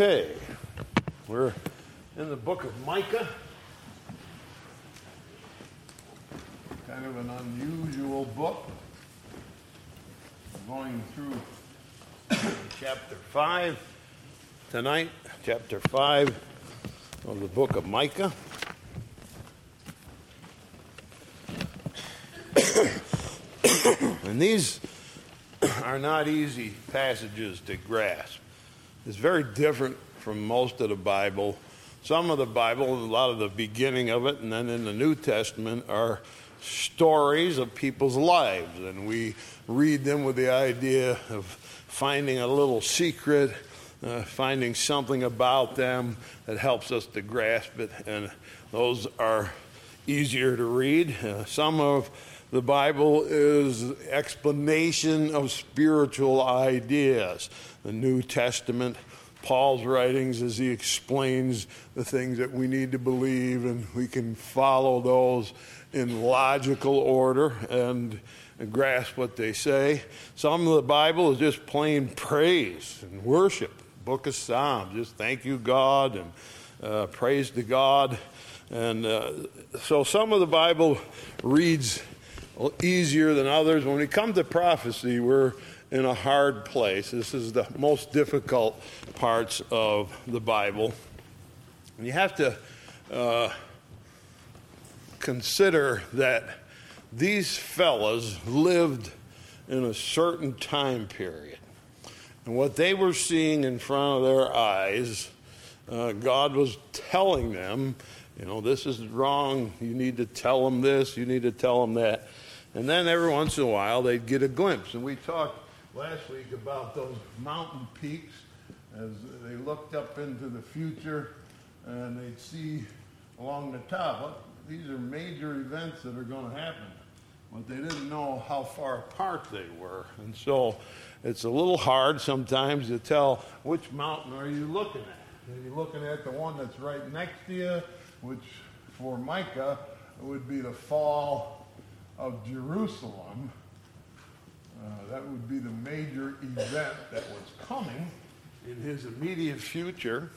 Okay, we're in the book of Micah. Kind of an unusual book. Going through chapter 5 tonight, chapter 5 of the book of Micah. and these are not easy passages to grasp. It's very different from most of the Bible. Some of the Bible, a lot of the beginning of it, and then in the New Testament, are stories of people's lives. And we read them with the idea of finding a little secret, uh, finding something about them that helps us to grasp it. And those are easier to read. Uh, some of the Bible is explanation of spiritual ideas. The New Testament, Paul's writings as he explains the things that we need to believe, and we can follow those in logical order and, grasp what they say. Some of the Bible is just plain praise and worship. Book of Psalms, just thank you, God, and uh, praise to God. And uh, so some of the Bible reads easier than others. When we come to prophecy, we're in a hard place. This is the most difficult parts of the Bible. And you have to uh, consider that these fellas lived in a certain time period. And what they were seeing in front of their eyes, uh, God was telling them, you know, this is wrong. You need to tell them this, you need to tell them that. And then every once in a while, they'd get a glimpse. And we talked last week about those mountain peaks as they looked up into the future and they'd see along the top. Well, these are major events that are going to happen. But they didn't know how far apart they were. And so it's a little hard sometimes to tell which mountain are you looking at. Are you looking at the one that's right next to you, which for Micah would be the fall of Jerusalem. Uh, that would be the major event that was coming in his immediate future.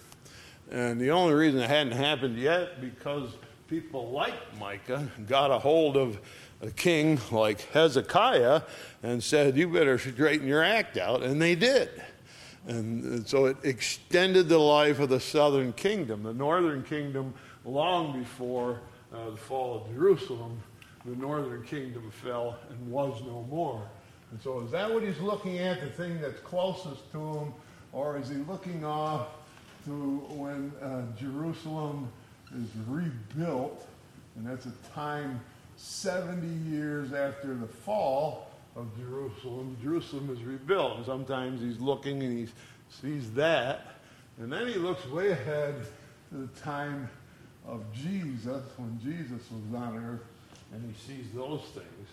And the only reason it hadn't happened yet because people like Micah got a hold of a king like Hezekiah and said, You better straighten your act out. And they did. And so it extended the life of the southern kingdom. The northern kingdom, long before uh, the fall of Jerusalem, the northern kingdom fell and was no more. And so, is that what he's looking at, the thing that's closest to him, or is he looking off to when uh, Jerusalem is rebuilt, and that's a time 70 years after the fall of Jerusalem? Jerusalem is rebuilt. And sometimes he's looking and he sees that, and then he looks way ahead to the time of Jesus, when Jesus was on earth and he sees those things.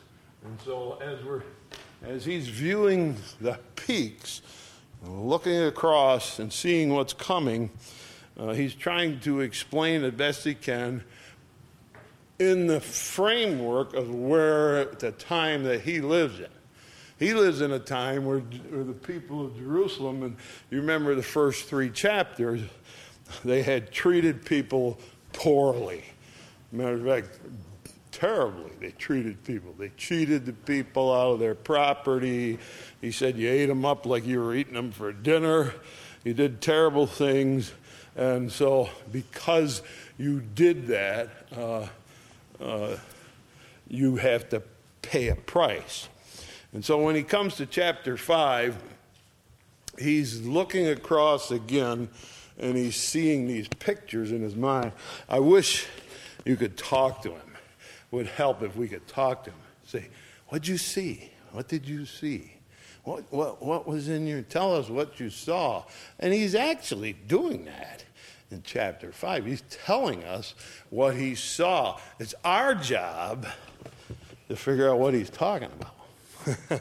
And so as we're as he's viewing the peaks, looking across and seeing what's coming, uh, he's trying to explain as best he can in the framework of where the time that he lives in. He lives in a time where, where the people of Jerusalem, and you remember the first three chapters, they had treated people poorly. Matter of fact, terribly they treated people. They cheated the people out of their property. He said you ate them up like you were eating them for dinner. You did terrible things. And so, because you did that, uh, uh, you have to pay a price. And so, when he comes to chapter 5, he's looking across again and he's seeing these pictures in his mind. I wish you could talk to him would help if we could talk to him. Say, what'd you see? What did you see? What, what, what was in your, tell us what you saw. And he's actually doing that in chapter 5. He's telling us what he saw. It's our job to figure out what he's talking about.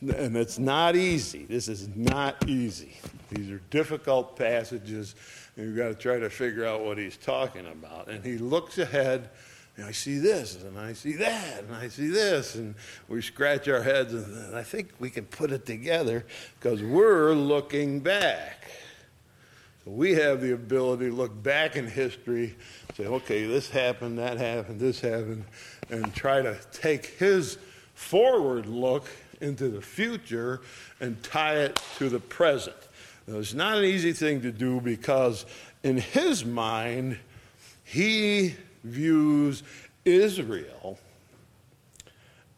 and it's not easy. This is not easy. These are difficult passages, and you've got to try to figure out what he's talking about. And he looks ahead and I see this, and I see that, and I see this, and we scratch our heads, and I think we can put it together because we're looking back. We have the ability to look back in history, say, okay, this happened, that happened, this happened, and try to take his forward look into the future and tie it to the present. Now, it's not an easy thing to do because in his mind, he views Israel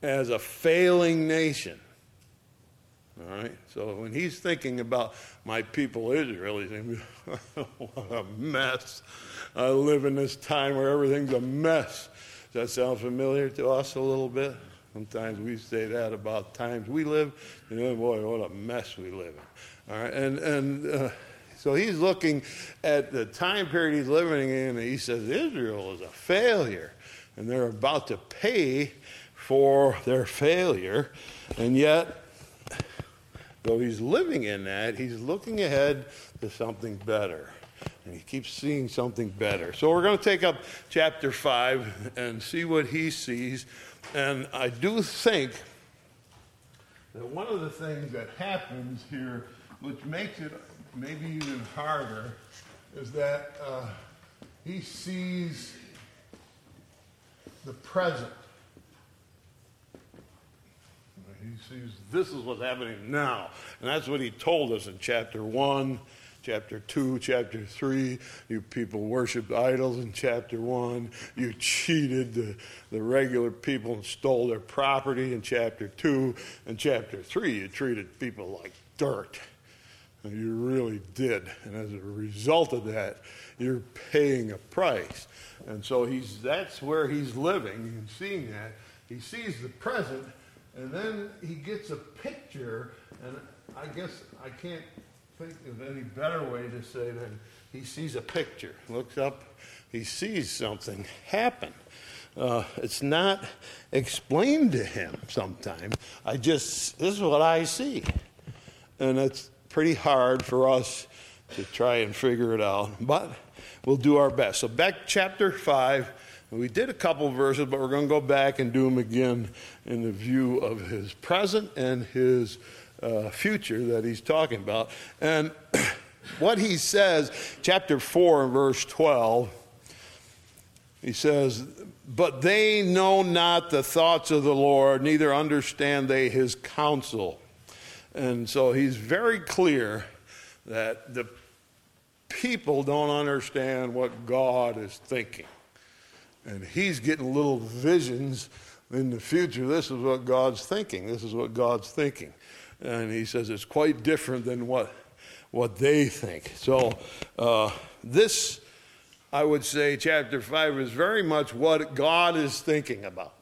as a failing nation. All right? So when he's thinking about my people Israel, he's thinking, what a mess. I live in this time where everything's a mess. Does that sound familiar to us a little bit? Sometimes we say that about times we live, you know, boy, what a mess we live in. All right, and, and uh, so he's looking at the time period he's living in, and he says Israel is a failure, and they're about to pay for their failure, and yet Though he's living in that, he's looking ahead to something better. And he keeps seeing something better. So we're going to take up chapter 5 and see what he sees. And I do think that one of the things that happens here, which makes it maybe even harder, is that uh, he sees the present. He sees this is what's happening now. And that's what he told us in chapter 1, chapter 2, chapter 3. You people worshiped idols in chapter 1. You cheated the, the regular people and stole their property in chapter 2. In chapter 3, you treated people like dirt. And you really did. And as a result of that, you're paying a price. And so he's, that's where he's living and seeing that. He sees the present and then he gets a picture, and I guess I can't think of any better way to say than he sees a picture, looks up, he sees something happen. Uh, it's not explained to him sometimes. I just, this is what I see. And it's pretty hard for us to try and figure it out, but we'll do our best. So, back chapter 5 we did a couple verses, but we're going to go back and do them again in the view of his present and his uh, future that he's talking about. And what he says, chapter 4 verse 12, he says, But they know not the thoughts of the Lord, neither understand they his counsel. And so he's very clear that the people don't understand what God is thinking. And he's getting little visions in the future. This is what God's thinking. This is what God's thinking. And he says it's quite different than what, what they think. So, uh, this, I would say, chapter 5 is very much what God is thinking about.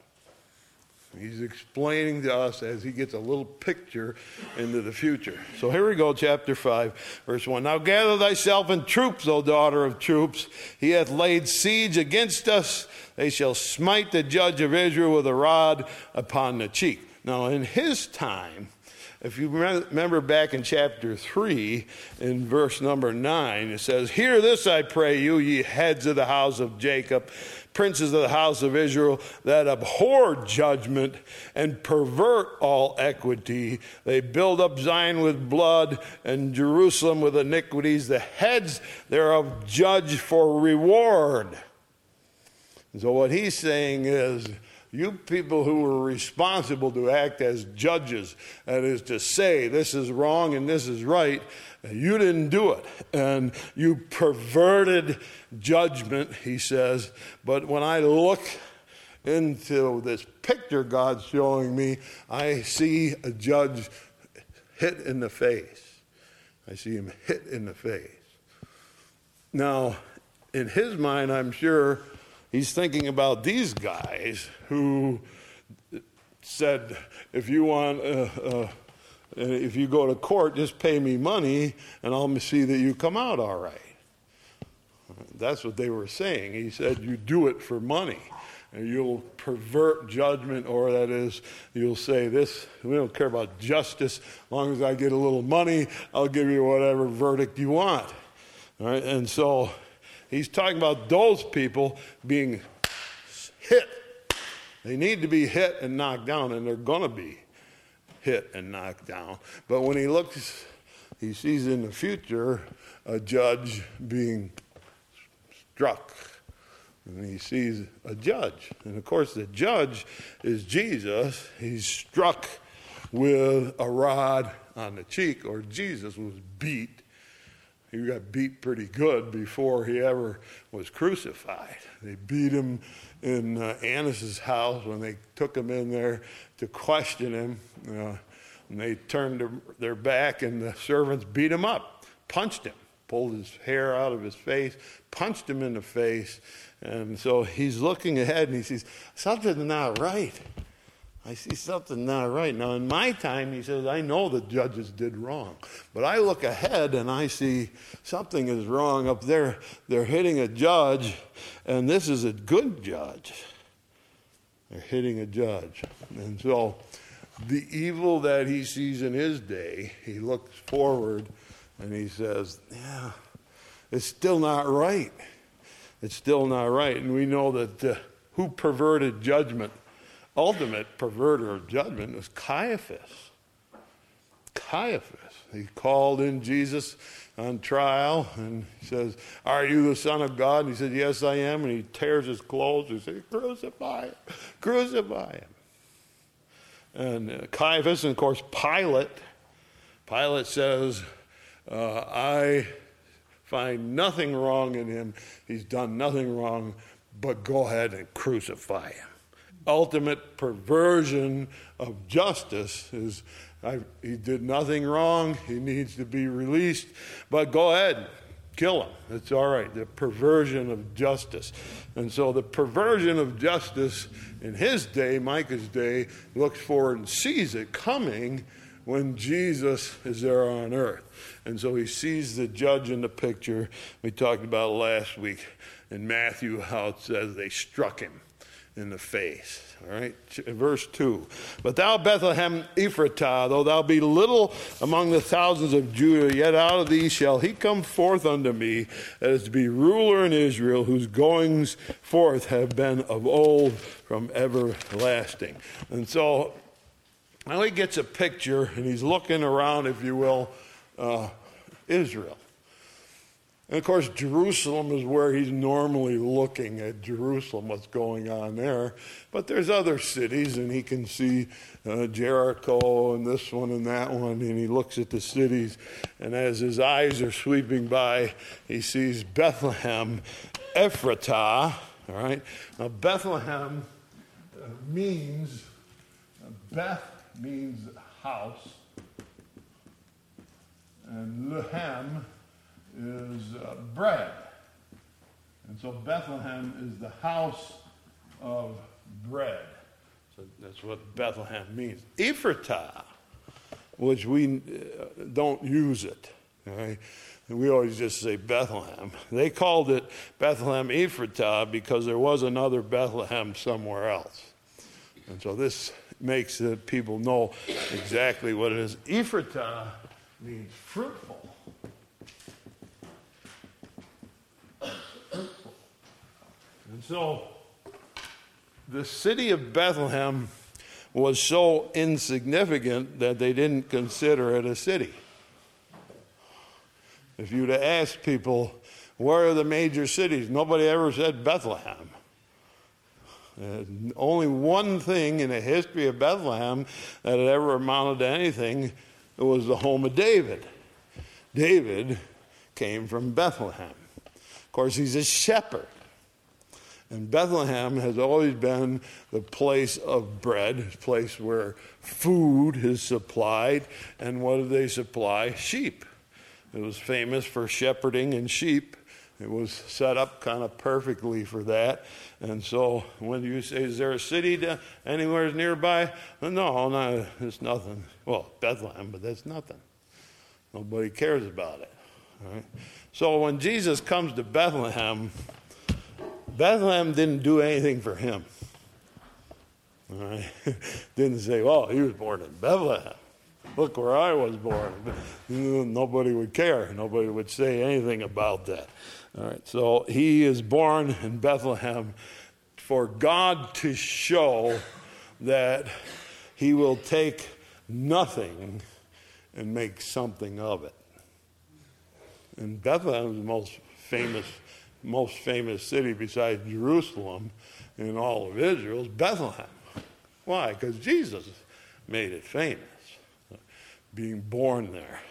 He's explaining to us as he gets a little picture into the future. So here we go, chapter 5, verse 1. Now gather thyself in troops, O daughter of troops. He hath laid siege against us. They shall smite the judge of Israel with a rod upon the cheek. Now, in his time, if you remember back in chapter 3, in verse number 9, it says, Hear this, I pray you, ye heads of the house of Jacob princes of the house of Israel that abhor judgment and pervert all equity. They build up Zion with blood and Jerusalem with iniquities. The heads thereof judge for reward. So, what he's saying is, you people who were responsible to act as judges, that is to say, this is wrong and this is right, you didn't do it. And you perverted judgment, he says. But when I look into this picture God's showing me, I see a judge hit in the face. I see him hit in the face. Now, in his mind, I'm sure he's thinking about these guys who said, if you want a, a if you go to court, just pay me money and I'll see that you come out all right. That's what they were saying. He said, You do it for money. And you'll pervert judgment, or that is, you'll say, This, we don't care about justice. As long as I get a little money, I'll give you whatever verdict you want. All right? And so he's talking about those people being hit. They need to be hit and knocked down, and they're going to be hit and knocked down. But when he looks, he sees in the future a judge being struck. And he sees a judge. And of course, the judge is Jesus. He's struck with a rod on the cheek, or Jesus was beat. He got beat pretty good before he ever was crucified. They beat him in uh, Annas' house when they took him in there to question him. Uh, and they turned their back, and the servants beat him up, punched him, pulled his hair out of his face, punched him in the face. And so he's looking ahead and he sees something's not right. I see something not right. Now, in my time, he says, I know the judges did wrong. But I look ahead and I see something is wrong up there. They're hitting a judge, and this is a good judge. They're hitting a judge. And so the evil that he sees in his day, he looks forward and he says, Yeah, it's still not right. It's still not right. And we know that uh, who perverted judgment? Ultimate perverter of judgment was Caiaphas. Caiaphas. He called in Jesus on trial and says, Are you the Son of God? And he said, Yes, I am. And he tears his clothes and says, Crucify him, crucify him. And uh, Caiaphas, and of course, Pilate, Pilate says, uh, I find nothing wrong in him. He's done nothing wrong, but go ahead and crucify him ultimate perversion of justice is I, he did nothing wrong. He needs to be released. But go ahead, kill him. It's all right. The perversion of justice. And so the perversion of justice in his day, Micah's day, looks forward and sees it coming when Jesus is there on earth. And so he sees the judge in the picture. We talked about last week in Matthew how it says they struck him in the face. All right, verse 2. But thou, Bethlehem Ephratah, though thou be little among the thousands of Judah, yet out of thee shall he come forth unto me, that is to be ruler in Israel, whose goings forth have been of old from everlasting. And so now he gets a picture, and he's looking around, if you will, uh, Israel. And of course, Jerusalem is where he's normally looking at Jerusalem, what's going on there. But there's other cities, and he can see uh, Jericho and this one and that one, and he looks at the cities. And as his eyes are sweeping by, he sees Bethlehem, Ephratah. All right? Now, Bethlehem uh, means, Beth means house, and Lehem is uh, bread. And so Bethlehem is the house of bread. So that's what Bethlehem means. Ephratah, which we uh, don't use it. Right? we always just say Bethlehem. They called it Bethlehem Ephratah because there was another Bethlehem somewhere else. And so this makes the people know exactly what it is. Ephratah means fruitful. And so the city of Bethlehem was so insignificant that they didn't consider it a city. If you'd have asked people, where are the major cities? Nobody ever said Bethlehem. Uh, only one thing in the history of Bethlehem that had ever amounted to anything was the home of David. David came from Bethlehem. Of course, he's a shepherd. And Bethlehem has always been the place of bread, a place where food is supplied. And what do they supply? Sheep. It was famous for shepherding and sheep. It was set up kind of perfectly for that. And so when you say, is there a city to, anywhere nearby? No, no, it's nothing. Well, Bethlehem, but that's nothing. Nobody cares about it. Right? So when Jesus comes to Bethlehem, Bethlehem didn't do anything for him. All right? didn't say, well, he was born in Bethlehem. Look where I was born. Nobody would care. Nobody would say anything about that. All right, so he is born in Bethlehem for God to show that he will take nothing and make something of it. And Bethlehem is the most famous, most famous city besides Jerusalem in all of Israel is Bethlehem. Why? Because Jesus made it famous, being born there.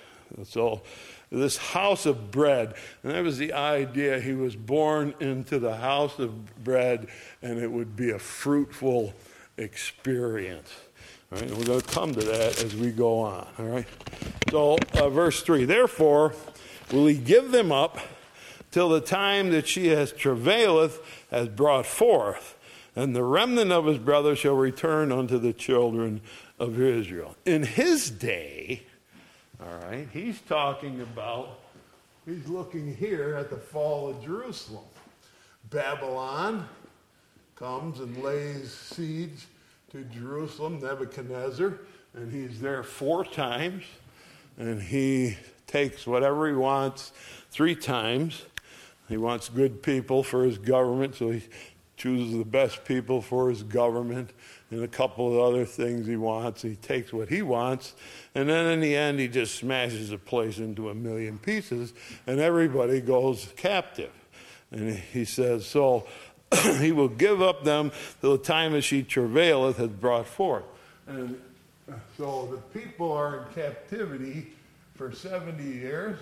So this house of bread, and that was the idea. He was born into the house of bread, and it would be a fruitful experience. All right, and we're going to come to that as we go on. All right. So, uh, verse three. Therefore, will he give them up till the time that she has travaileth has brought forth, and the remnant of his brother shall return unto the children of Israel. In his day, all right, he's talking about. He's looking here at the fall of Jerusalem. Babylon comes and lays siege to Jerusalem, Nebuchadnezzar, and he's there four times, and he takes whatever he wants three times. He wants good people for his government, so he chooses the best people for his government and a couple of other things he wants. He takes what he wants, and then in the end, he just smashes the place into a million pieces, and everybody goes captive. And he says, So he will give up them till the time that she travaileth has brought forth. And uh, so the people are in captivity for 70 years,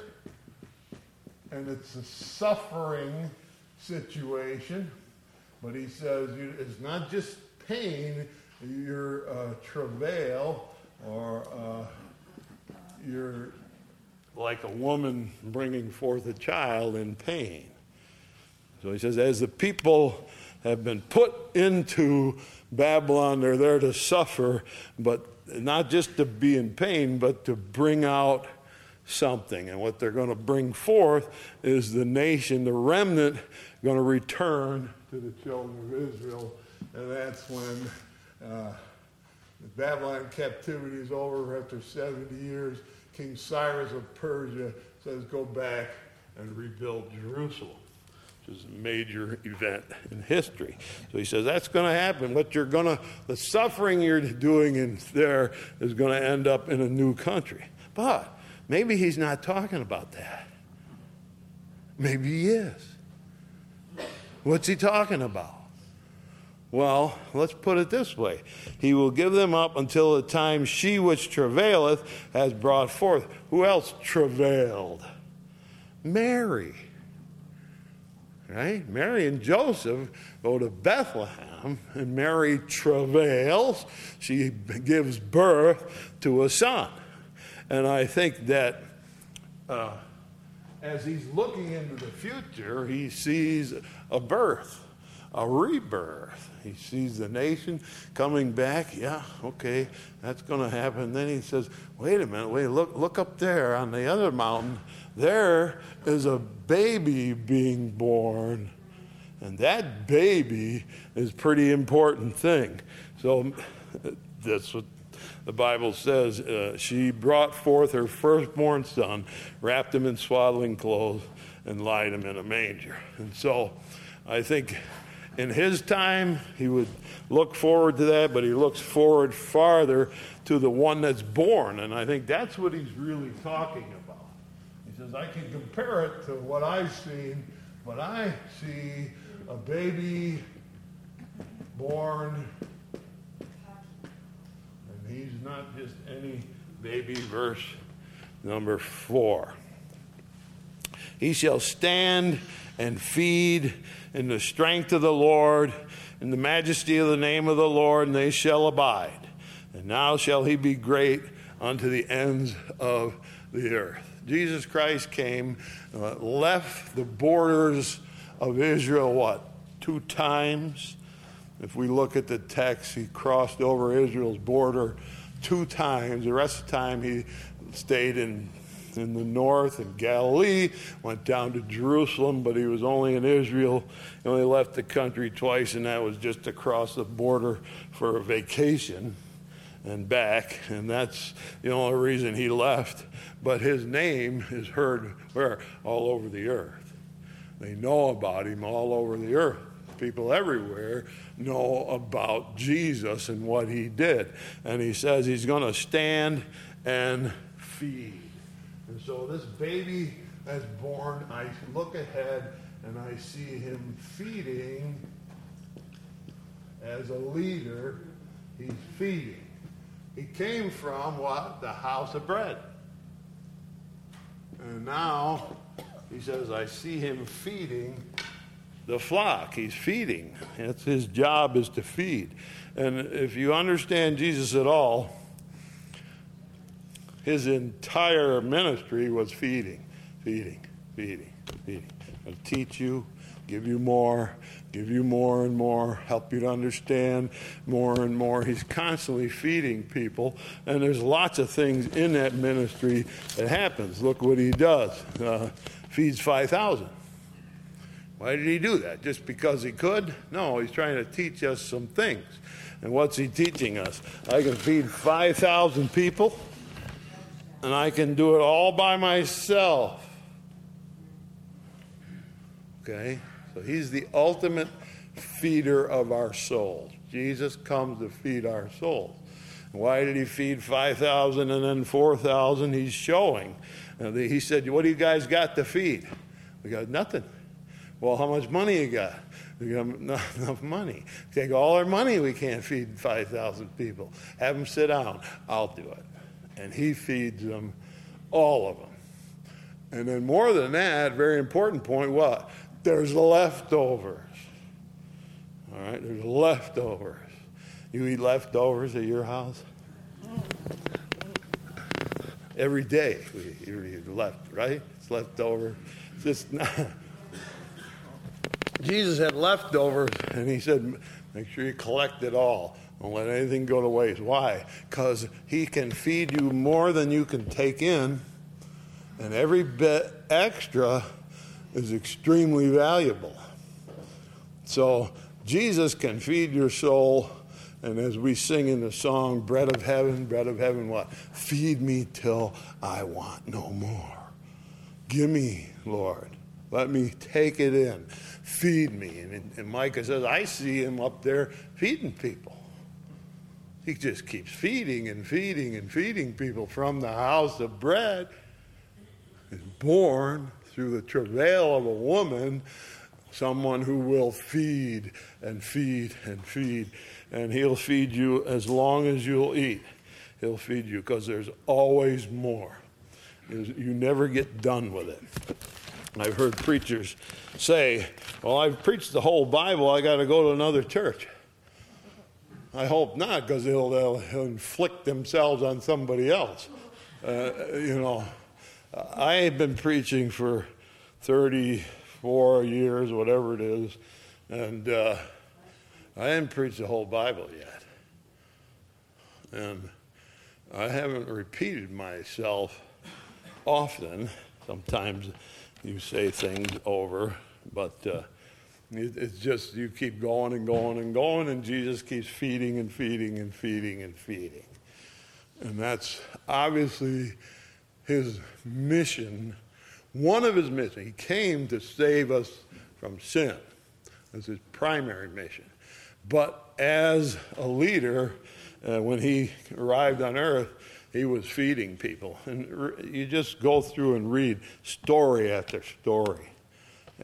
and it's a suffering situation. But he says it's not just pain, your uh, travail, or uh, you're like a woman bringing forth a child in pain. So he says, as the people have been put into Babylon, they're there to suffer, but not just to be in pain, but to bring out something. And what they're going to bring forth is the nation, the remnant, going to return to the children of Israel. And that's when uh, the Babylon captivity is over after 70 years. King Cyrus of Persia says, Go back and rebuild Jerusalem Which is a major event in history. So he says that's going to happen. What you're going to, the suffering you're doing in there is going to end up in a new country. But maybe he's not talking about that. Maybe he is. What's he talking about? Well, let's put it this way He will give them up until the time she which travaileth has brought forth. Who else travailed? Mary right? Mary and Joseph go to Bethlehem, and Mary travails. She gives birth to a son. And I think that uh, as he's looking into the future, he sees a birth, a rebirth. He sees the nation coming back. Yeah, okay, that's going to happen. Then he says, wait a minute, wait, look, look up there on the other mountain there is a baby being born. And that baby is pretty important thing. So that's what the Bible says. Uh, she brought forth her firstborn son, wrapped him in swaddling clothes, and laid him in a manger. And so I think in his time, he would look forward to that, but he looks forward farther to the one that's born. And I think that's what he's really talking about He says, I can compare it to what I've seen, but I see a baby born, he's not just any baby, verse number four. He shall stand and feed in the strength of the Lord, in the majesty of the name of the Lord, and they shall abide. And now shall he be great unto the ends of the earth. Jesus Christ came, uh, left the borders of Israel, what, two times? If we look at the text, he crossed over Israel's border two times. The rest of the time, he stayed in, in the north in Galilee, went down to Jerusalem, but he was only in Israel. He only left the country twice, and that was just to cross the border for a vacation and back, and that's the only reason he left. But his name is heard where? All over the earth. They know about him all over the earth. People everywhere know about Jesus and what he did. And he says he's going to stand and feed. And so this baby as born, I look ahead and I see him feeding as a leader. He's feeding. He came from what? The house of bread. And now he says, I see him feeding the flock. He's feeding. That's his job is to feed. And if you understand Jesus at all, his entire ministry was feeding, feeding, feeding, feeding. I'll teach you, give you more, give you more and more, help you to understand more and more. He's constantly feeding people, and there's lots of things in that ministry that happens. Look what he does. Uh, feeds 5,000. Why did he do that? Just because he could? No, he's trying to teach us some things. And what's he teaching us? I can feed 5,000 people, and I can do it all by myself. Okay? So he's the ultimate feeder of our souls. Jesus comes to feed our souls. Why did he feed 5,000 and then 4,000? He's showing. He said, What do you guys got to feed? We got nothing. Well, how much money you got? We got not enough money. Take all our money, we can't feed 5,000 people. Have them sit down. I'll do it. And he feeds them, all of them. And then, more than that, very important point what? There's leftovers. All right, there's leftovers. You eat leftovers at your house? Every day we eat left, right? It's leftover. It's just not. Jesus had leftovers, and he said, make sure you collect it all. Don't let anything go to waste. Why? Because he can feed you more than you can take in, and every bit extra is extremely valuable. So Jesus can feed your soul. And as we sing in the song, Bread of Heaven, Bread of Heaven, what? Feed me till I want no more. Give me, Lord. Let me take it in. Feed me. And, and Micah says, I see him up there feeding people. He just keeps feeding and feeding and feeding people from the house of bread. Is born through the travail of a woman, someone who will feed and feed and feed. And he'll feed you as long as you'll eat. He'll feed you because there's always more. You never get done with it. I've heard preachers say, Well, I've preached the whole Bible, I got to go to another church. I hope not, because they'll, they'll, inflict themselves on somebody else. Uh, you know, I've been preaching for 34 years, whatever it is, and uh, I haven't preached the whole Bible yet. And I haven't repeated myself often. Sometimes you say things over, but uh, it, it's just you keep going and going and going, and Jesus keeps feeding and feeding and feeding and feeding. And that's obviously his mission, one of his missions. He came to save us from sin. That's his primary mission. But as a leader, uh, when he arrived on earth, he was feeding people. And you just go through and read story after story.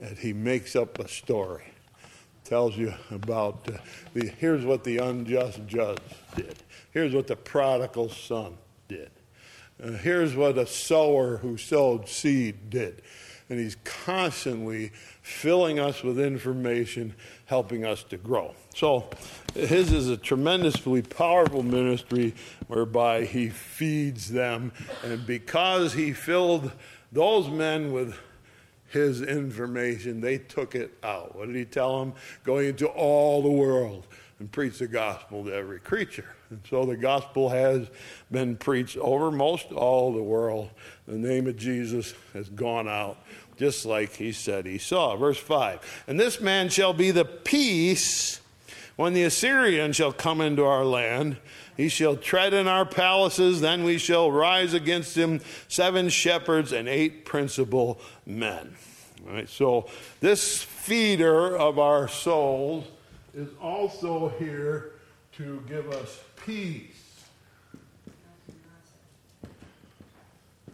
And he makes up a story. Tells you about uh, the, here's what the unjust judge did. Here's what the prodigal son did. Uh, here's what a sower who sowed seed did. And he's constantly filling us with information, helping us to grow. So, his is a tremendously powerful ministry whereby he feeds them. And because he filled those men with his information, they took it out. What did he tell them? Going into all the world and preach the gospel to every creature. And so the gospel has been preached over most all the world. The name of Jesus has gone out just like he said he saw. Verse 5 And this man shall be the peace when the Assyrian shall come into our land. He shall tread in our palaces, then we shall rise against him seven shepherds and eight principal men. All right, so this feeder of our souls is also here to give us peace.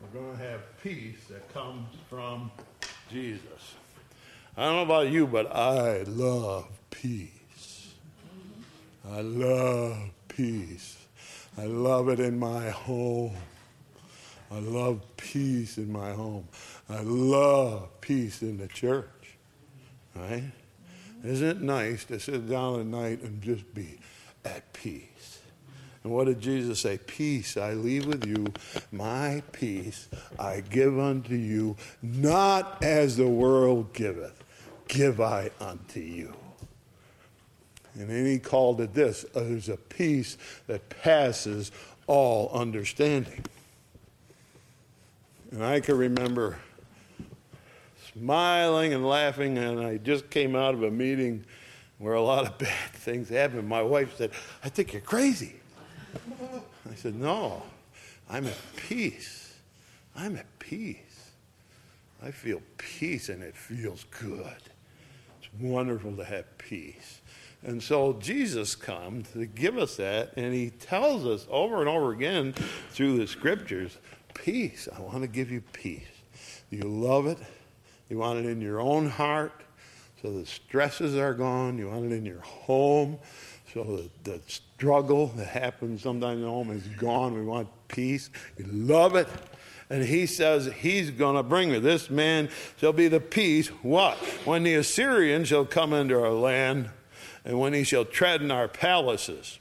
We're going to have peace that comes from Jesus. I don't know about you, but I love peace. I love peace. I love it in my home. I love peace in my home. I love peace in the church. Right? Isn't it nice to sit down at night and just be at peace? And what did Jesus say? Peace I leave with you, my peace I give unto you, not as the world giveth, give I unto you. And then he called it this there's a peace that passes all understanding. And I can remember smiling and laughing, and I just came out of a meeting where a lot of bad things happen. My wife said, I think you're crazy. I said, No, I'm at peace. I'm at peace. I feel peace, and it feels good. It's wonderful to have peace. And so Jesus comes to give us that, and he tells us over and over again through the scriptures peace. I want to give you peace. You love it. You want it in your own heart so the stresses are gone. You want it in your home so that the struggle that happens sometimes in the home is gone. We want peace. We love it. And he says he's going to bring it. This man shall be the peace. What? When the Assyrians shall come into our land and when he shall tread in our palaces.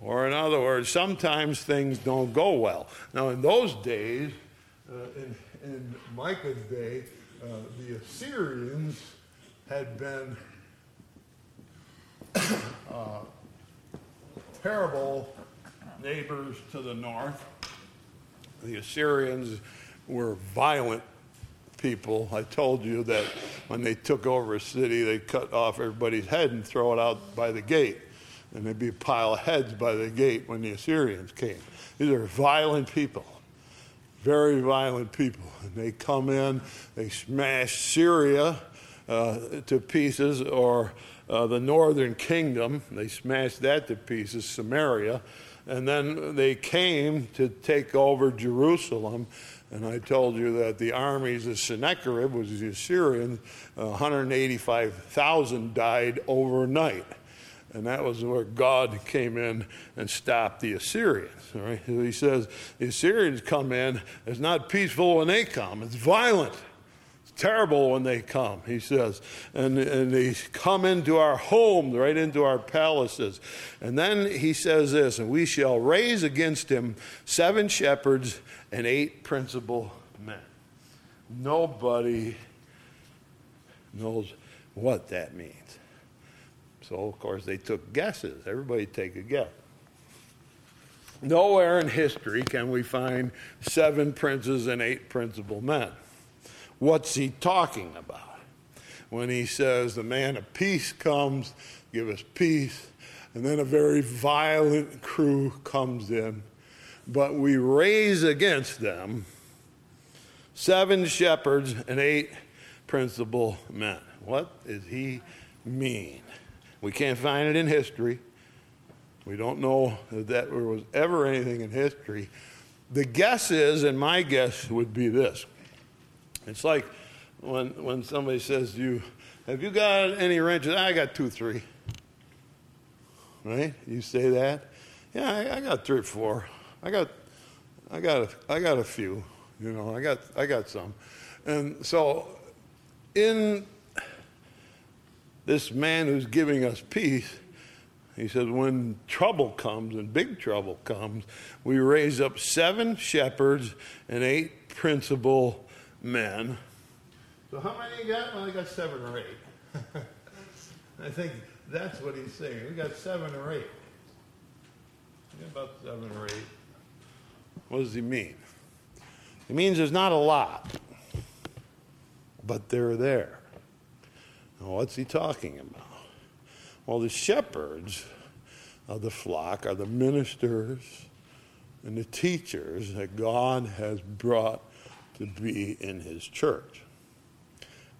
Or, in other words, sometimes things don't go well. Now, in those days, uh, in, in, Micah's day, uh, the Assyrians had been uh, terrible neighbors to the north. The Assyrians were violent people. I told you that when they took over a city, they cut off everybody's head and throw it out by the gate and there'd be a pile of heads by the gate when the Assyrians came. These are violent people, very violent people. And they come in, they smash Syria uh, to pieces, or uh, the northern kingdom, they smashed that to pieces, Samaria. And then they came to take over Jerusalem. And I told you that the armies of Sennacherib, was the Assyrians, uh, 185,000 died overnight. And that was where God came in and stopped the Assyrians. Right? He says the Assyrians come in. It's not peaceful when they come, it's violent. Terrible when they come, he says. And, and they come into our homes, right into our palaces. And then he says this, and we shall raise against him seven shepherds and eight principal men. Nobody knows what that means. So, of course, they took guesses. Everybody take a guess. Nowhere in history can we find seven princes and eight principal men. What's he talking about? When he says, The man of peace comes, give us peace, and then a very violent crew comes in, but we raise against them seven shepherds and eight principal men. What does he mean? We can't find it in history. We don't know that there was ever anything in history. The guess is, and my guess would be this it's like when, when somebody says to you, Have you got any wrenches? I got two, three. Right? You say that? Yeah, I, I got three or four. I got, I got, a, I got a few. You know, I got, I got some. And so, in this man who's giving us peace, he says, when trouble comes and big trouble comes, we raise up seven shepherds and eight principal men. So how many you got? Well, I got seven or eight. I think that's what he's saying. We got seven or eight. about seven or eight. What does he mean? It means there's not a lot, but they're there. Now, what's he talking about? Well, the shepherds of the flock are the ministers and the teachers that God has brought to be in his church.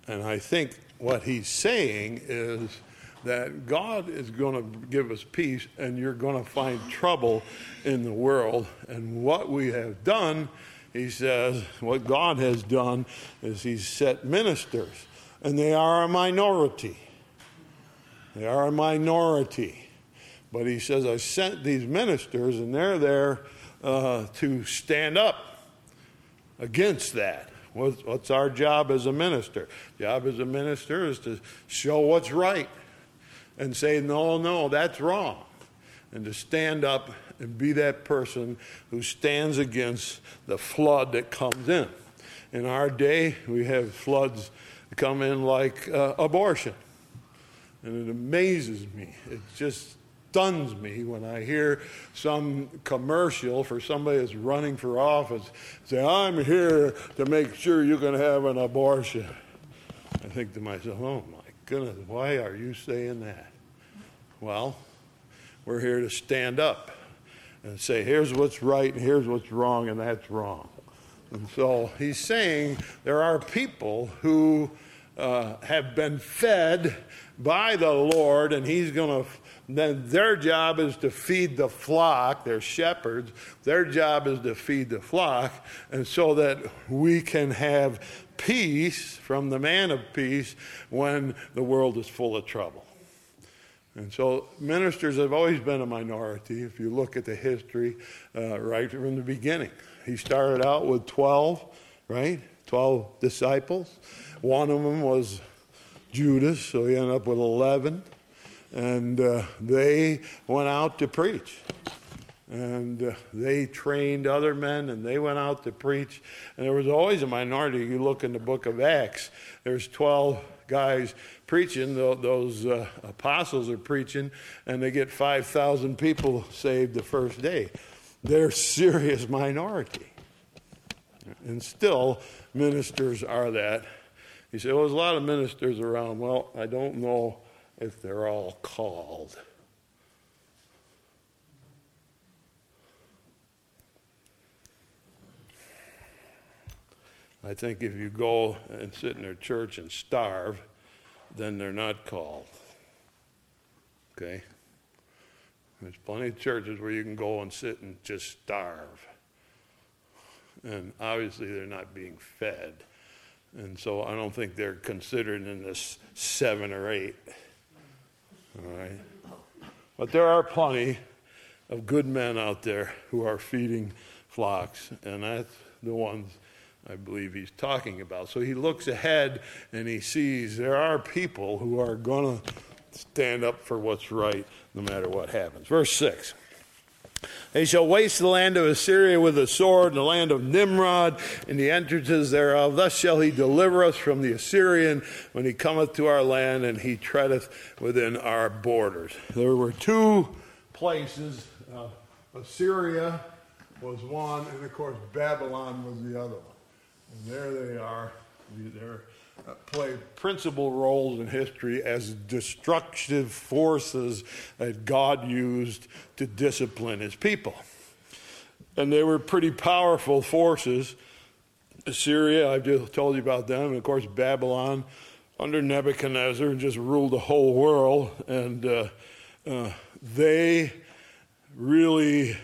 And I think what he's saying is that God is going to give us peace and you're going to find trouble in the world. And what we have done he says, what God has done is he's set ministers, and they are a minority. They are a minority. But he says, I sent these ministers, and they're there uh, to stand up against that. What's, our job as a minister? Job as a minister is to show what's right and say, no, no, that's wrong. And to stand up and be that person who stands against the flood that comes in. In our day, we have floods come in like uh, abortion. And it amazes me. It just stuns me when I hear some commercial for somebody that's running for office say, I'm here to make sure you can have an abortion. I think to myself, oh my goodness, why are you saying that? Well, we're here to stand up and say, here's what's right and here's what's wrong, and that's wrong. And so he's saying there are people who uh, have been fed by the Lord, and he's going to then their job is to feed the flock, they're shepherds. Their job is to feed the flock, and so that we can have peace from the man of peace when the world is full of trouble. And so ministers have always been a minority if you look at the history uh, right from the beginning. He started out with 12, right? 12 disciples. One of them was Judas, so he ended up with 11 and uh, they went out to preach. And uh, they trained other men and they went out to preach. And there was always a minority. You look in the book of Acts, there's 12 guys preaching, those uh, apostles are preaching, and they get 5,000 people saved the first day. They're serious minority. And still, ministers are that. He said, Well, there's a lot of ministers around. Well, I don't know if they're all called. I think if you go and sit in their church and starve, then they're not called. Okay? There's plenty of churches where you can go and sit and just starve. And obviously, they're not being fed. And so I don't think they're considered in this seven or eight. All right? But there are plenty of good men out there who are feeding flocks, and that's the ones I believe he's talking about. So he looks ahead and he sees there are people who are going to stand up for what's right no matter what happens. Verse 6. They shall waste the land of Assyria with a sword, and the land of Nimrod, and the entrances thereof. Thus shall he deliver us from the Assyrian when he cometh to our land, and he treadeth within our borders. There were two places. Uh, Assyria was one, and of course, Babylon was the other one. And there they are. They're play principal roles in history as destructive forces that God used to discipline his people. And they were pretty powerful forces. Assyria, I've just told you about them, and of course, Babylon under Nebuchadnezzar just ruled the whole world. And uh, uh, they really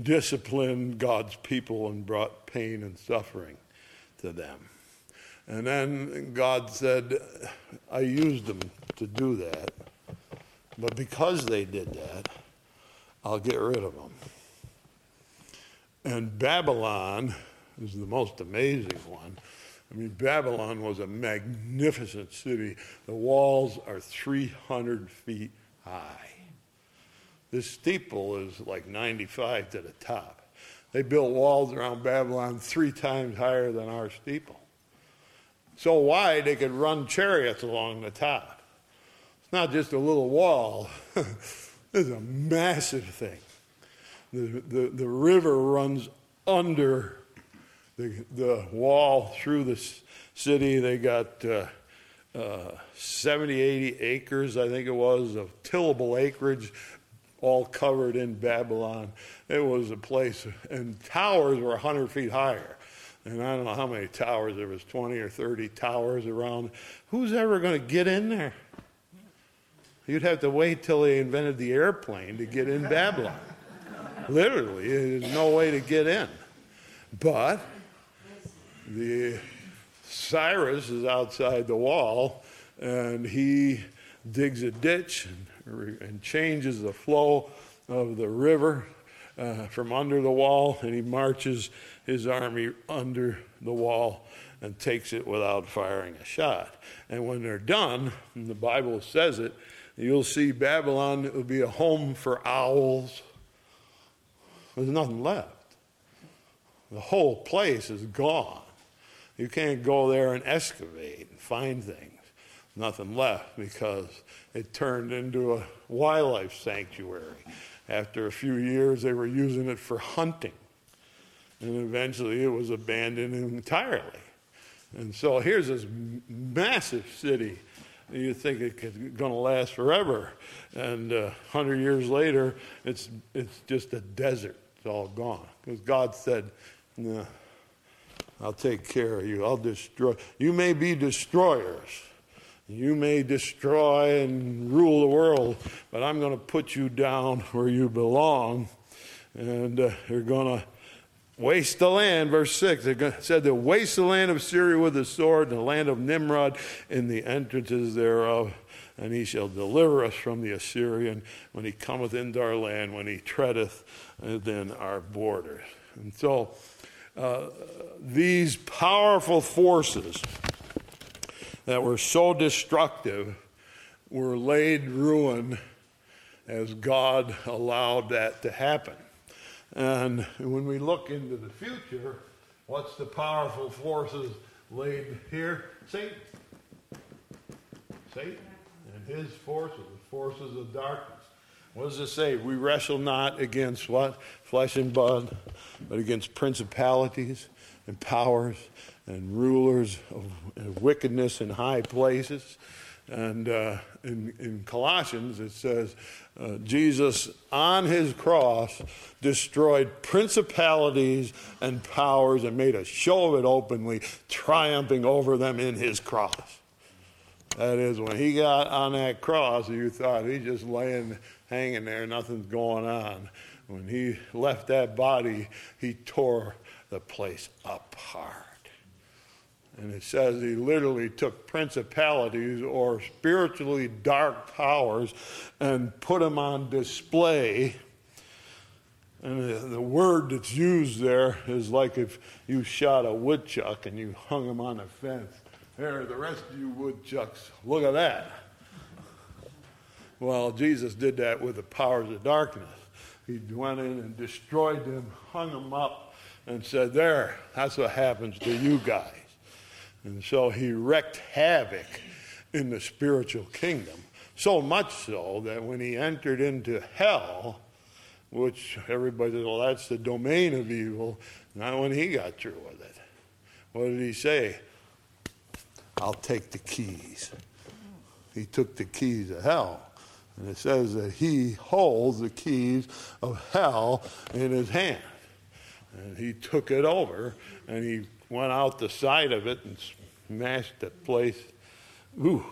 disciplined God's people and brought pain and suffering to them. And then God said, I used them to do that. But because they did that, I'll get rid of them. And Babylon is the most amazing one. I mean, Babylon was a magnificent city. The walls are 300 feet high. This steeple is like 95 to the top. They built walls around Babylon three times higher than our steeple so wide they could run chariots along the top. It's not just a little wall, this is a massive thing. The, the, the river runs under the, the wall through the city. They got uh, uh, 70, 80 acres, I think it was, of tillable acreage, all covered in Babylon. It was a place, and towers were 100 feet higher and I don't know how many towers, there was 20 or 30 towers around. Who's ever going to get in there? You'd have to wait till they invented the airplane to get in Babylon. Literally, there's no way to get in. But the Cyrus is outside the wall, and he digs a ditch and, and changes the flow of the river uh, from under the wall, and he marches his army under the wall and takes it without firing a shot. And when they're done, and the Bible says it, you'll see Babylon will be a home for owls. There's nothing left. The whole place is gone. You can't go there and excavate and find things. Nothing left because it turned into a wildlife sanctuary. After a few years, they were using it for hunting. And eventually it was abandoned entirely. And so here's this massive city. You think it's going to last forever. And uh, 100 years later, it's, it's just a desert. It's all gone. Because God said, no, I'll take care of you. I'll destroy. You may be destroyers. You may destroy and rule the world, but I'm going to put you down where you belong. And uh, you're going to waste the land. Verse 6 it said, To waste the land of Syria with the sword, and the land of Nimrod in the entrances thereof. And he shall deliver us from the Assyrian when he cometh into our land, when he treadeth within our borders. And so, uh, these powerful forces that were so destructive were laid ruin as God allowed that to happen. And when we look into the future, what's the powerful forces laid here? Satan. Satan and his forces, the forces of darkness. What does it say? We wrestle not against what? Flesh and blood, but against principalities and powers and rulers of wickedness in high places. And uh, in, in, Colossians, it says, uh, Jesus on his cross destroyed principalities and powers and made a show of it openly, triumphing over them in his cross. That is, when he got on that cross, you thought he's just laying, hanging there, nothing's going on. When he left that body, he tore the place apart. And it says he literally took principalities or spiritually dark powers and put them on display. And the, word that's used there is like if you shot a woodchuck and you hung him on a fence. There, the rest of you woodchucks, look at that. Well, Jesus did that with the powers of darkness. He went in and destroyed them, hung them up, and said, There, that's what happens to you guys. And so he wreaked havoc in the spiritual kingdom. So much so that when he entered into hell, which everybody says, well, that's the domain of evil, not when he got through with it. What did he say? I'll take the keys. He took the keys of hell. And it says that he holds the keys of hell in his hand. And he took it over and he went out the side of it and smashed that place. Ooh.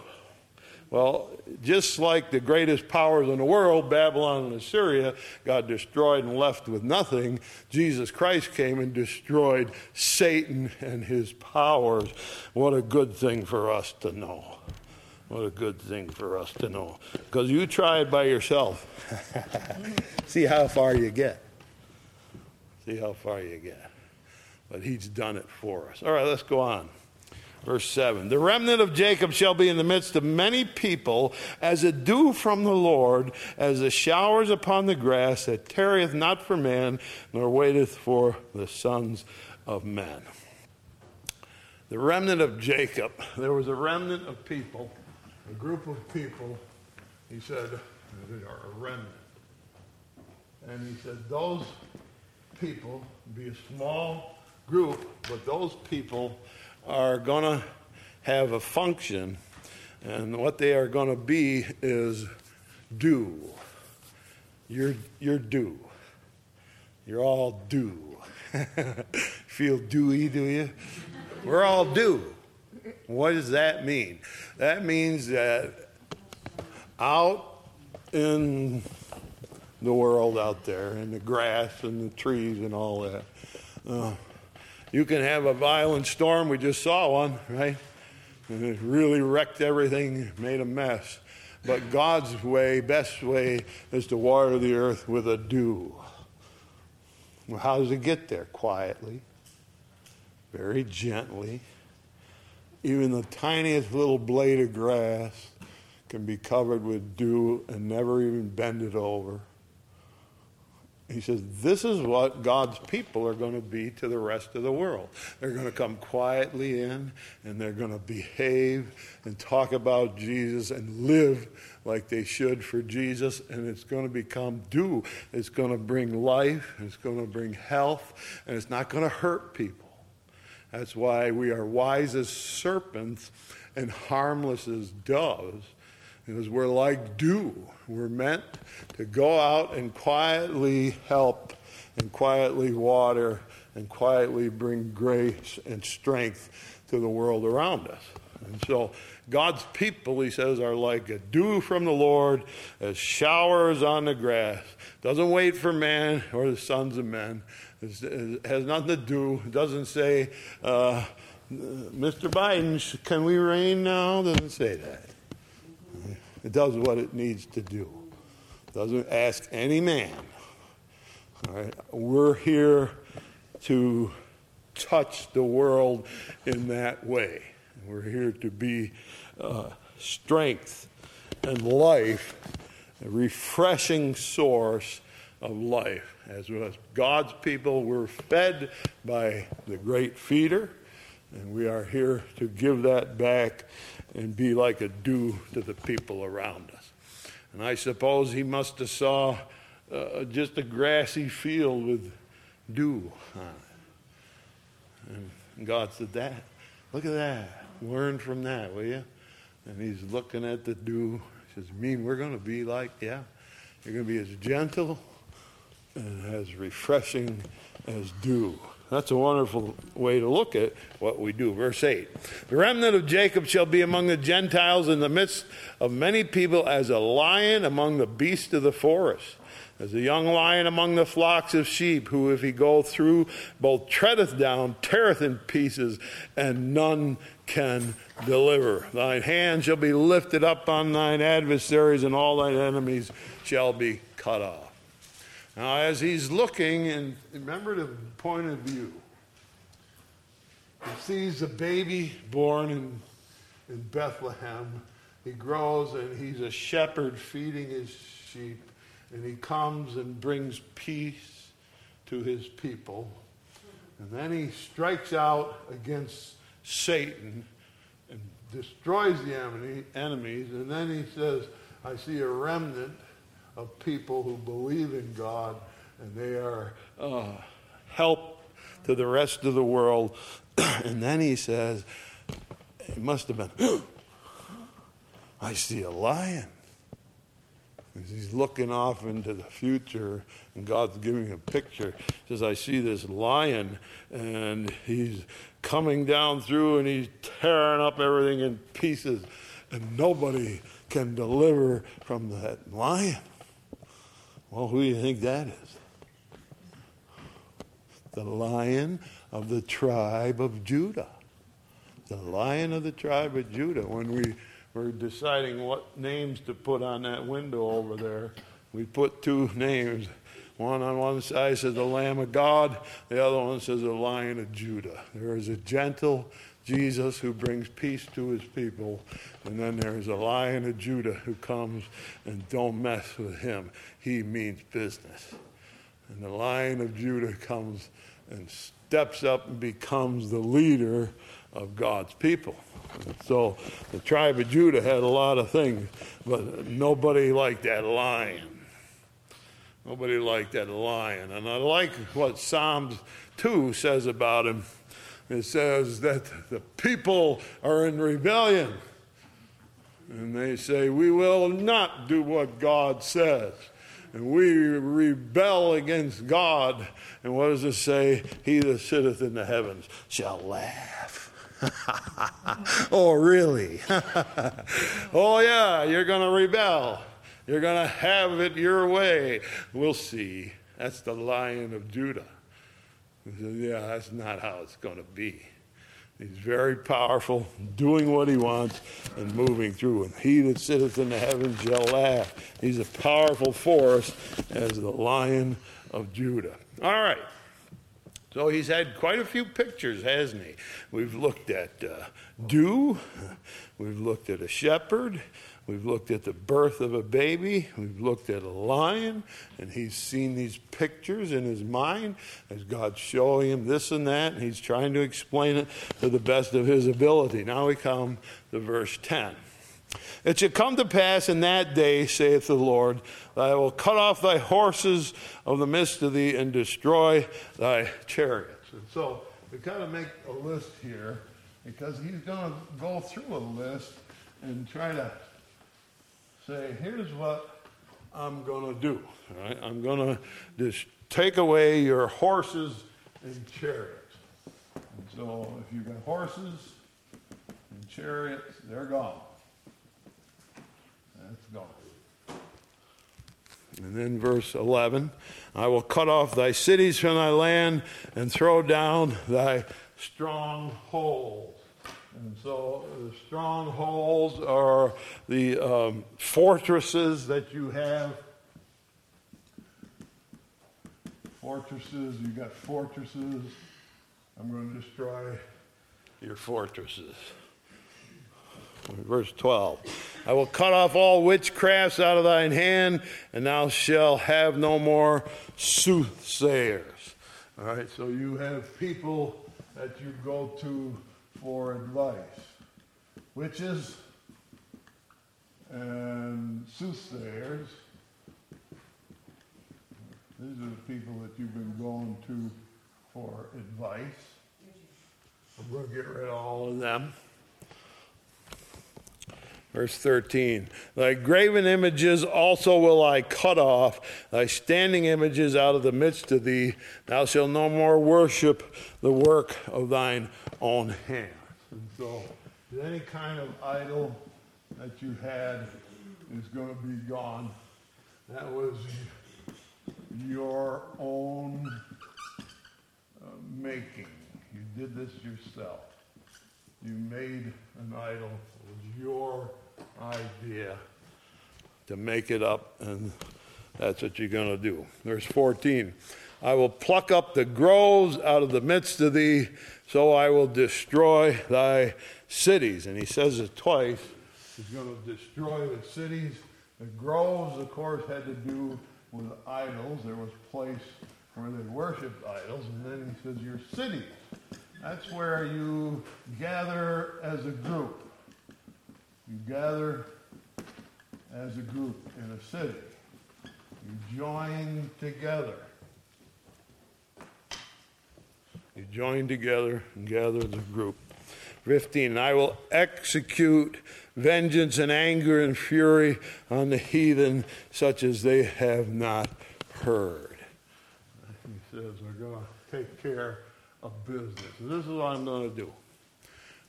Well, just like the greatest powers in the world, Babylon and Assyria, got destroyed and left with nothing, Jesus Christ came and destroyed Satan and his powers. What a good thing for us to know. What a good thing for us to know. Because you try it by yourself. See how far you get. See how far you get. But he's done it for us. All right, let's go on. Verse 7 The remnant of Jacob shall be in the midst of many people, as a dew from the Lord, as the showers upon the grass, that tarrieth not for man, nor waiteth for the sons of men. The remnant of Jacob, there was a remnant of people, a group of people, he said, They are a remnant. And he said, those people be a small group, but those people are going to have a function, and what they are going to be is dew. You're, you're dew. You're all dew. Feel dewy, do you? We're all dew. What does that mean? That means that out in the world out there, in the grass and the trees and all that, uh, You can have a violent storm. We just saw one, right? And it really wrecked everything, made a mess. But God's way, best way, is to water the earth with a dew. Well, how does it get there? Quietly, very gently. Even the tiniest little blade of grass can be covered with dew and never even bend it over. He says, This is what God's people are going to be to the rest of the world. They're going to come quietly in and they're going to behave and talk about Jesus and live like they should for Jesus. And it's going to become dew. It's going to bring life, it's going to bring health, and it's not going to hurt people. That's why we are wise as serpents and harmless as doves because we're like dew. We're meant to go out and quietly help and quietly water and quietly bring grace and strength to the world around us. And so God's people, he says, are like a dew from the Lord, as showers on the grass. Doesn't wait for man or the sons of men. It has nothing to do. Doesn't say, uh, Mr. Biden, can we rain now? Doesn't say that. It does what it needs to do. Doesn't ask any man. All right? We're here to touch the world in that way. We're here to be uh, strength and life, a refreshing source of life. As God's people, we're fed by the great feeder, and we are here to give that back and be like a dew to the people around us. And I suppose he must have saw uh, just a grassy field with dew on it. And God said, "That, look at that. Learn from that, will you?" And he's looking at the dew. He says, "Mean we're going to be like, yeah, you're going to be as gentle and as refreshing as dew." That's a wonderful way to look at what we do. Verse 8 The remnant of Jacob shall be among the Gentiles in the midst of many people as a lion among the beasts of the forest. As a young lion among the flocks of sheep, who, if he go through, both treadeth down, teareth in pieces, and none can deliver. Thine hand shall be lifted up on thine adversaries, and all thine enemies shall be cut off. Now, as he's looking, and remember the point of view, he sees a baby born in, in Bethlehem. He grows and he's a shepherd feeding his sheep, and he comes and brings peace to his people. And then he strikes out against Satan and destroys the enemies. And then he says, I see a remnant of people who believe in God and they are uh, help to the rest of the world. and then he says, it must have been, I see a lion. He's looking off into the future, and God's giving him a picture. He says, I see this lion, and he's coming down through, and he's tearing up everything in pieces, and nobody can deliver from that lion. Well, who do you think that is? The lion of the tribe of Judah. The lion of the tribe of Judah. When we were deciding what names to put on that window over there, we put two names. One on one side says the Lamb of God, the other one says the Lion of Judah. There is a gentle Jesus who brings peace to his people, and then there's a Lion of Judah who comes and don't mess with him he means business. And the lion of Judah comes and steps up and becomes the leader of God's people. And so the tribe of Judah had a lot of things, but nobody liked that lion. Nobody liked that lion. And I like what Psalms 2 says about him. It says that the people are in rebellion. And they say, We will not do what God says and we rebel against God. And what does it say? He that sitteth in the heavens shall laugh. oh, really? oh, yeah, you're going to rebel. You're going to have it your way. We'll see. That's the lion of Judah. He says, Yeah, that's not how it's going to be. He's very powerful, doing what he wants and moving through. And he that sitteth in the heavens shall laugh. He's a powerful force as the lion of Judah. All right. So he's had quite a few pictures, hasn't he? We've looked at uh, dew, we've looked at a shepherd, We've looked at the birth of a baby. We've looked at a lion, and he's seen these pictures in his mind as God's showing him this and that, and he's trying to explain it to the best of his ability. Now we come to verse 10. It shall come to pass in that day, saith the Lord, that I will cut off thy horses of the midst of thee and destroy thy chariots. And so we kind of make a list here because he's going to go through a list and try to say, here's what I'm going to do. Right? I'm going to just take away your horses and chariots. And so if you've got horses and chariots, they're gone. That's gone. And then verse 11 I will cut off thy cities from thy land and throw down thy strongholds. And so the strongholds are the um, fortresses that you have. Fortresses, you've got fortresses. I'm going to destroy your fortresses. Verse 12 I will cut off all witchcrafts out of thine hand, and thou shalt have no more soothsayers. All right, so you have people that you go to for advice. Witches and um, soothsayers, these are the people that you've been going to for advice. I'm going to get rid of all of them. Verse 13 Thy graven images also will I cut off, thy standing images out of the midst of thee. Thou shalt no more worship the work of thine own hands. And so, any kind of idol that you had is going to be gone. That was your own uh, making. You did this yourself. You made an idol. It was your idea to make it up, and that's what you're going to do. Verse 14 I will pluck up the groves out of the midst of thee, so I will destroy thy cities. And he says it twice. He's going to destroy the cities. The groves, of course, had to do with idols. There was a place where they worshiped idols. And then he says, Your cities. That's where you gather as a group. You gather as a group in a city. You join together. You join together and gather a group. 15, I will execute vengeance and anger and fury on the heathen, such as they have not heard. He says, We're going to take care of business. And this is what I'm going to do.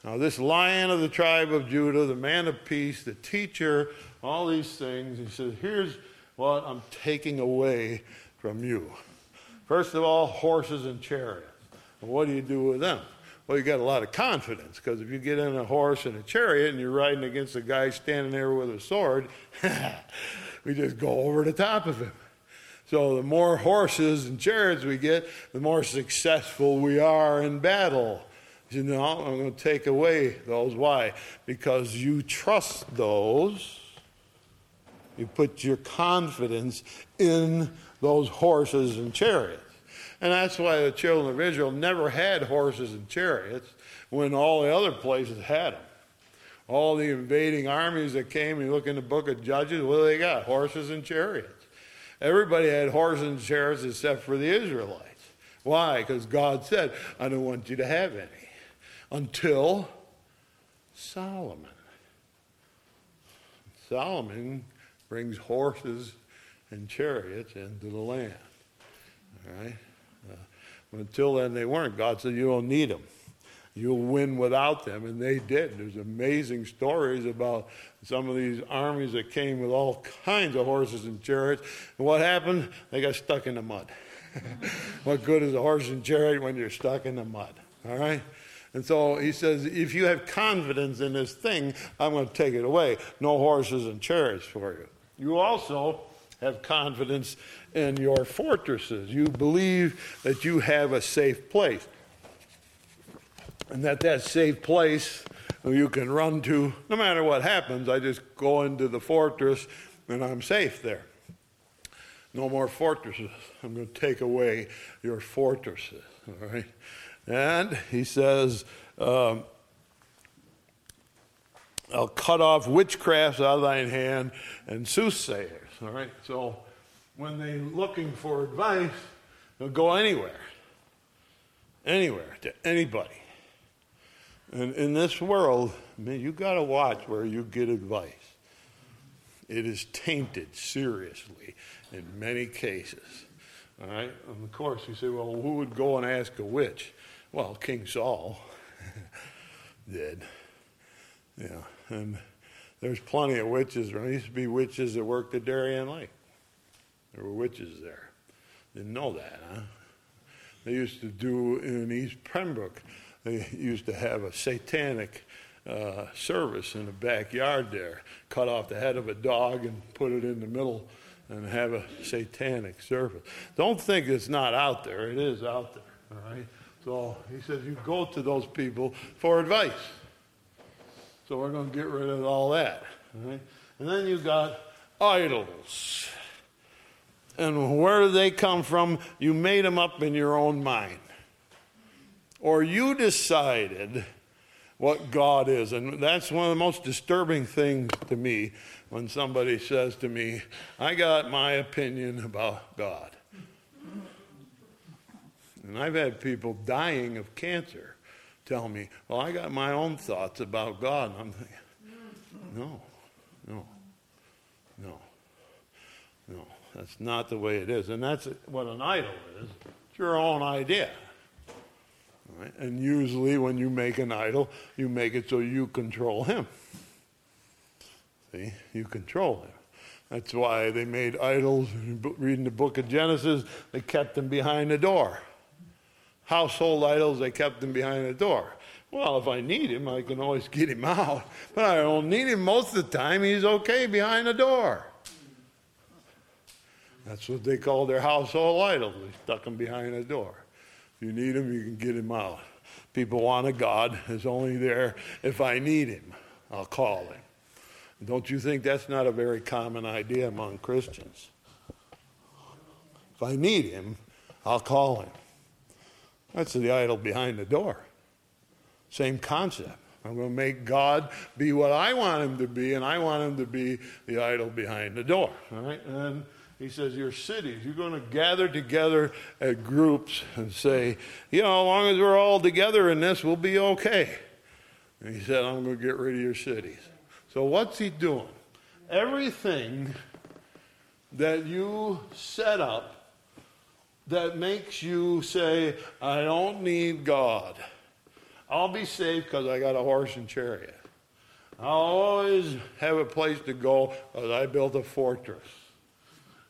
Now, this lion of the tribe of Judah, the man of peace, the teacher, all these things, he says, here's what I'm taking away from you. First of all, horses and chariots. And what do you do with them? Well, you got a lot of confidence because if you get in a horse and a chariot and you're riding against a guy standing there with a sword, we just go over the top of him. So the more horses and chariots we get, the more successful we are in battle. You know, I'm going to take away those. Why? Because you trust those. You put your confidence in those horses and chariots. And that's why the children of Israel never had horses and chariots when all the other places had them. All the invading armies that came, you look in the book of Judges, what do they got? Horses and chariots. Everybody had horses and chariots except for the Israelites. Why? Because God said, I don't want you to have any until Solomon. Solomon brings horses and chariots into the land. All right? Until then, they weren't. God said, You don't need them. You'll win without them. And they did. There's amazing stories about some of these armies that came with all kinds of horses and chariots. And what happened? They got stuck in the mud. what good is a horse and chariot when you're stuck in the mud? All right? And so he says, if you have confidence in this thing, I'm going to take it away. No horses and chariots for you. You also have confidence in your fortresses. You believe that you have a safe place. And that that safe place you can run to no matter what happens. I just go into the fortress and I'm safe there. No more fortresses. I'm going to take away your fortresses. All right. And he says, um, I'll cut off witchcrafts out of thine hand and soothsayers. All right. So when they're looking for advice, they'll go anywhere. Anywhere to anybody. And in this world, man, you got to watch where you get advice. It is tainted seriously in many cases. All right? And of course, you say, well, who would go and ask a witch? Well, King Saul did. Yeah. And there's plenty of witches. There used to be witches that worked at Darien Lake. There were witches there. Didn't know that, huh? They used to do in East Pembroke they used to have a satanic uh, service in the backyard there, cut off the head of a dog and put it in the middle and have a satanic service. Don't think it's not out there. It is out there. All right. So he says you go to those people for advice. So we're going to get rid of all that. All right. And then you got idols. And where do they come from? You made them up in your own mind or you decided what God is. And that's one of the most disturbing things to me when somebody says to me, I got my opinion about God. And I've had people dying of cancer tell me, Well, I got my own thoughts about God. And I'm thinking, no, no, no. That's not the way it is. And that's what an idol is. It's your own idea. Right? And usually, when you make an idol, you make it so you control him. See, you control him. That's why they made idols. Reading the book of Genesis, they kept them behind the door. Household idols, they kept them behind the door. Well, if I need him, I can always get him out. But I don't need him most of the time. He's okay behind the door. That's what they call their household idols. They stuck them behind the door. If you need them, you can get him out. People want a God who's only there if I need him. I'll call him. Don't you think that's not a very common idea among Christians? If I need him, I'll call him. That's the idol behind the door. Same concept. I'm going to make God be what I want him to be, and I want him to be the idol behind the door. All right? And he says, Your cities, you're going to gather together at groups and say, You know, as long as we're all together in this, we'll be okay. And he said, I'm going to get rid of your cities. So, what's he doing? Everything that you set up that makes you say, I don't need God. I'll be safe because I got a horse and chariot. I'll always have a place to go because I built a fortress.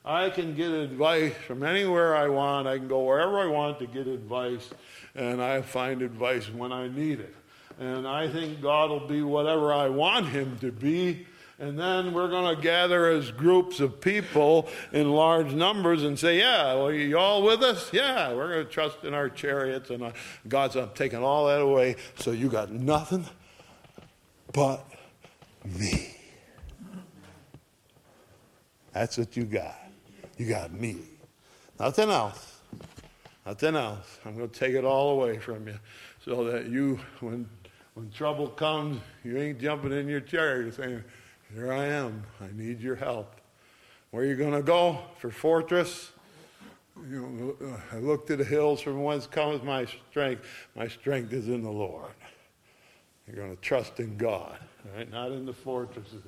I can get advice from anywhere I want. I can go wherever I want to get advice, and I find advice when I need it. And I think God will be whatever I want Him to be. And then we're going to gather as groups of people in large numbers and say, Yeah, well, you all with us? Yeah, we're going to trust in our chariots. And God's I'm taking all that away. So you got nothing but me. That's what you got. You got me. Nothing else. Nothing else. I'm going to take it all away from you so that you, when, when trouble comes, you ain't jumping in your chair. You're saying, Here I am. I need your help. Where are you going to go? For fortress? You know, uh, I look to the hills from whence comes my strength. My strength is in the Lord. You're going to trust in God, right? Not in the fortresses.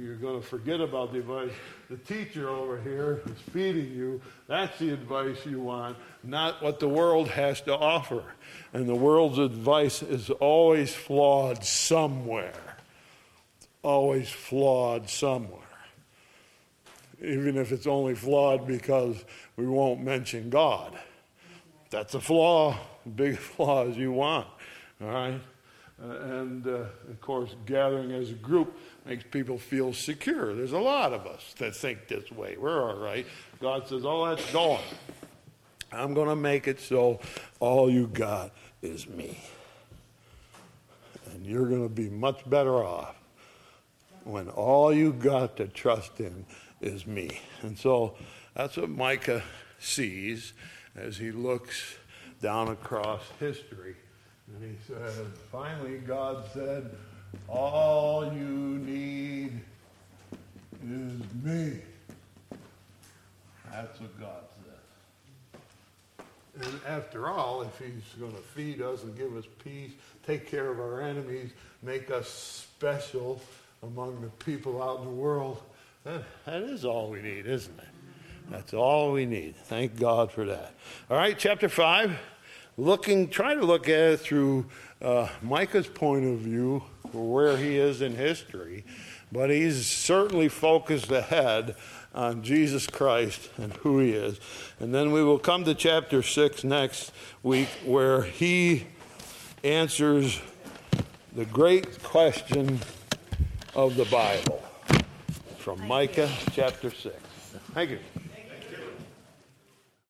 You're going to forget about the advice. The teacher over here is feeding you. That's the advice you want, not what the world has to offer. And the world's advice is always flawed somewhere. Always flawed somewhere. even if it's only flawed because we won't mention God. That's a flaw, big flaw as you want, all right? Uh, and uh, of course, gathering as a group makes people feel secure. There's a lot of us that think this way. We're all right. God says, All that's gone. I'm going to make it so all you got is me. And you're going to be much better off when all you got to trust in is me. And so that's what Micah sees as he looks down across history. And he said, finally, God said, All you need is me. That's what God says. And after all, if He's going to feed us and give us peace, take care of our enemies, make us special among the people out in the world, that, that is all we need, isn't it? That's all we need. Thank God for that. All right, chapter 5 looking, try to look at it through uh, Micah's point of view, where he is in history, but he's certainly focused ahead on Jesus Christ and who he is. And then we will come to chapter 6 next week, where he answers the great question of the Bible from Micah chapter 6. Thank you.